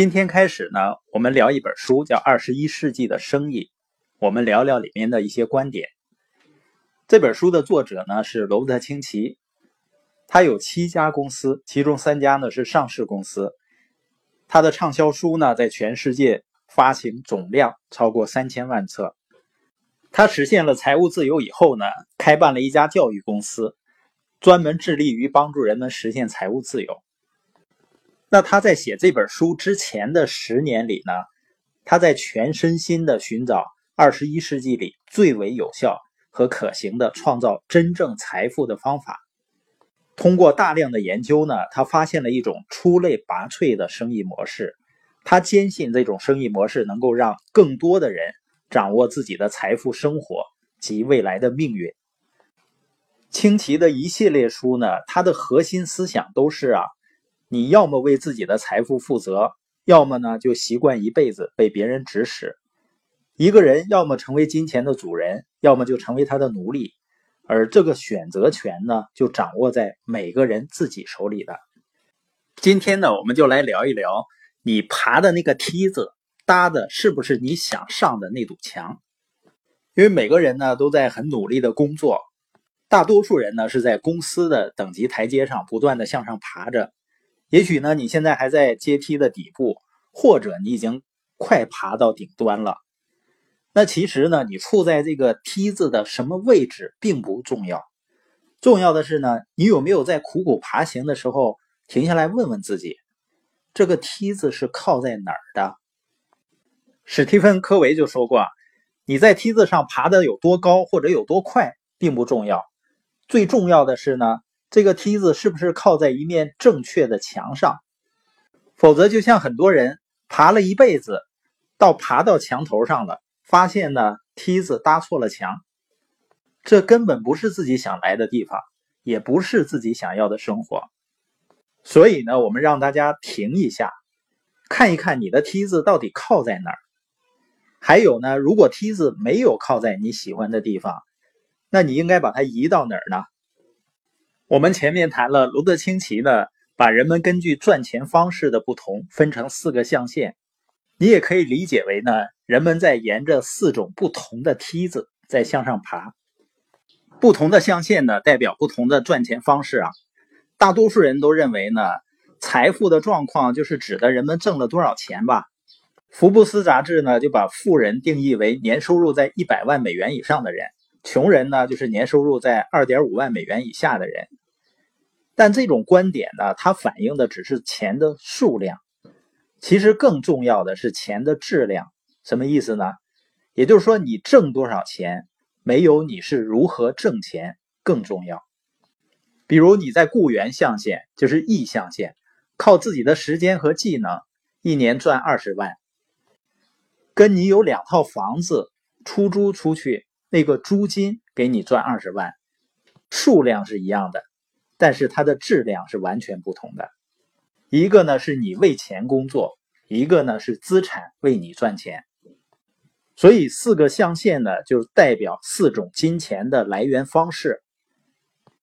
今天开始呢，我们聊一本书，叫《二十一世纪的生意》，我们聊聊里面的一些观点。这本书的作者呢是罗伯特清崎，他有七家公司，其中三家呢是上市公司。他的畅销书呢在全世界发行总量超过三千万册。他实现了财务自由以后呢，开办了一家教育公司，专门致力于帮助人们实现财务自由。那他在写这本书之前的十年里呢，他在全身心的寻找二十一世纪里最为有效和可行的创造真正财富的方法。通过大量的研究呢，他发现了一种出类拔萃的生意模式。他坚信这种生意模式能够让更多的人掌握自己的财富、生活及未来的命运。清奇的一系列书呢，它的核心思想都是啊。你要么为自己的财富负责，要么呢就习惯一辈子被别人指使。一个人要么成为金钱的主人，要么就成为他的奴隶，而这个选择权呢，就掌握在每个人自己手里的。今天呢，我们就来聊一聊，你爬的那个梯子搭的是不是你想上的那堵墙？因为每个人呢都在很努力的工作，大多数人呢是在公司的等级台阶上不断的向上爬着。也许呢，你现在还在阶梯的底部，或者你已经快爬到顶端了。那其实呢，你处在这个梯子的什么位置并不重要，重要的是呢，你有没有在苦苦爬行的时候停下来问问自己，这个梯子是靠在哪儿的？史蒂芬·科维就说过，你在梯子上爬的有多高或者有多快并不重要，最重要的是呢。这个梯子是不是靠在一面正确的墙上？否则，就像很多人爬了一辈子，到爬到墙头上了，发现呢梯子搭错了墙，这根本不是自己想来的地方，也不是自己想要的生活。所以呢，我们让大家停一下，看一看你的梯子到底靠在哪儿。还有呢，如果梯子没有靠在你喜欢的地方，那你应该把它移到哪儿呢？我们前面谈了罗德清奇呢，把人们根据赚钱方式的不同分成四个象限，你也可以理解为呢，人们在沿着四种不同的梯子在向上爬。不同的象限呢，代表不同的赚钱方式啊。大多数人都认为呢，财富的状况就是指的人们挣了多少钱吧。福布斯杂志呢，就把富人定义为年收入在一百万美元以上的人，穷人呢，就是年收入在二点五万美元以下的人。但这种观点呢，它反映的只是钱的数量，其实更重要的是钱的质量。什么意思呢？也就是说，你挣多少钱，没有你是如何挣钱更重要。比如你在雇员象限，就是 E 象限，靠自己的时间和技能，一年赚二十万，跟你有两套房子出租出去，那个租金给你赚二十万，数量是一样的。但是它的质量是完全不同的，一个呢是你为钱工作，一个呢是资产为你赚钱。所以四个象限呢就代表四种金钱的来源方式，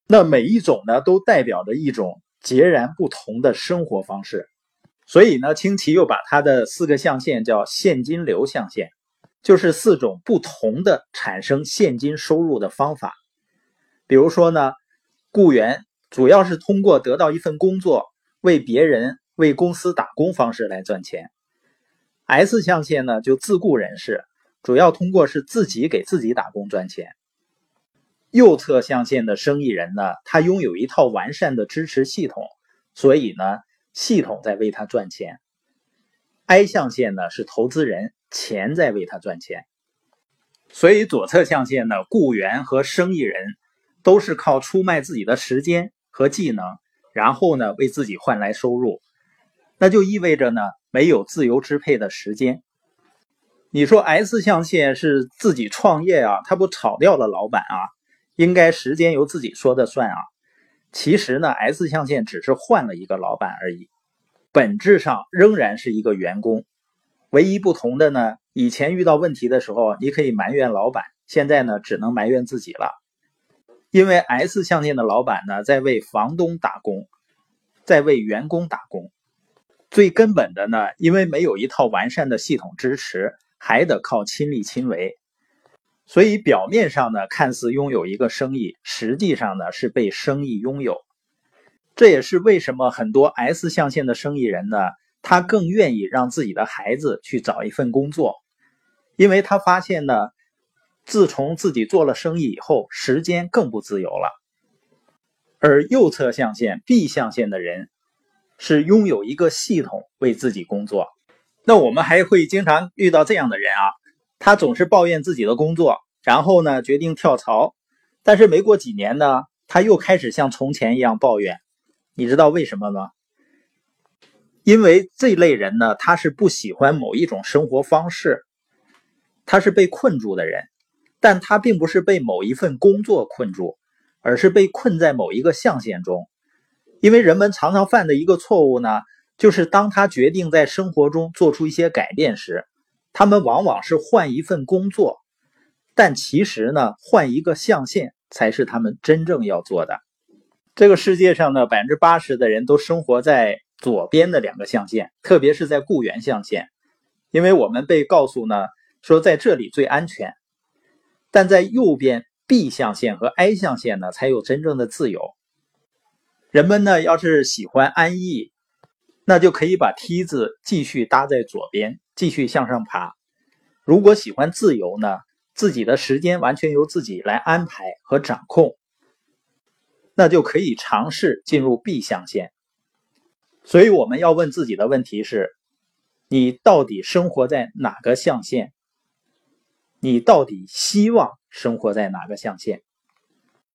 那每一种呢都代表着一种截然不同的生活方式。所以呢，清奇又把它的四个象限叫现金流象限，就是四种不同的产生现金收入的方法。比如说呢，雇员。主要是通过得到一份工作，为别人、为公司打工方式来赚钱。S 象限呢，就自雇人士，主要通过是自己给自己打工赚钱。右侧象限的生意人呢，他拥有一套完善的支持系统，所以呢，系统在为他赚钱。I 象限呢是投资人，钱在为他赚钱。所以左侧象限呢，雇员和生意人都是靠出卖自己的时间。和技能，然后呢，为自己换来收入，那就意味着呢，没有自由支配的时间。你说 S 象限是自己创业啊，他不炒掉了老板啊，应该时间由自己说的算啊。其实呢，S 象限只是换了一个老板而已，本质上仍然是一个员工。唯一不同的呢，以前遇到问题的时候，你可以埋怨老板，现在呢，只能埋怨自己了。因为 S 象限的老板呢，在为房东打工，在为员工打工。最根本的呢，因为没有一套完善的系统支持，还得靠亲力亲为。所以表面上呢，看似拥有一个生意，实际上呢是被生意拥有。这也是为什么很多 S 象限的生意人呢，他更愿意让自己的孩子去找一份工作，因为他发现呢，自从自己做了生意以后，时间更不自由了。而右侧象限 B 象限的人。是拥有一个系统为自己工作，那我们还会经常遇到这样的人啊，他总是抱怨自己的工作，然后呢决定跳槽，但是没过几年呢，他又开始像从前一样抱怨，你知道为什么吗？因为这类人呢，他是不喜欢某一种生活方式，他是被困住的人，但他并不是被某一份工作困住，而是被困在某一个象限中。因为人们常常犯的一个错误呢，就是当他决定在生活中做出一些改变时，他们往往是换一份工作，但其实呢，换一个象限才是他们真正要做的。这个世界上呢，百分之八十的人都生活在左边的两个象限，特别是在雇员象限，因为我们被告诉呢，说在这里最安全，但在右边 B 象限和 I 象限呢，才有真正的自由。人们呢，要是喜欢安逸，那就可以把梯子继续搭在左边，继续向上爬。如果喜欢自由呢，自己的时间完全由自己来安排和掌控，那就可以尝试进入 B 象限。所以我们要问自己的问题是：你到底生活在哪个象限？你到底希望生活在哪个象限？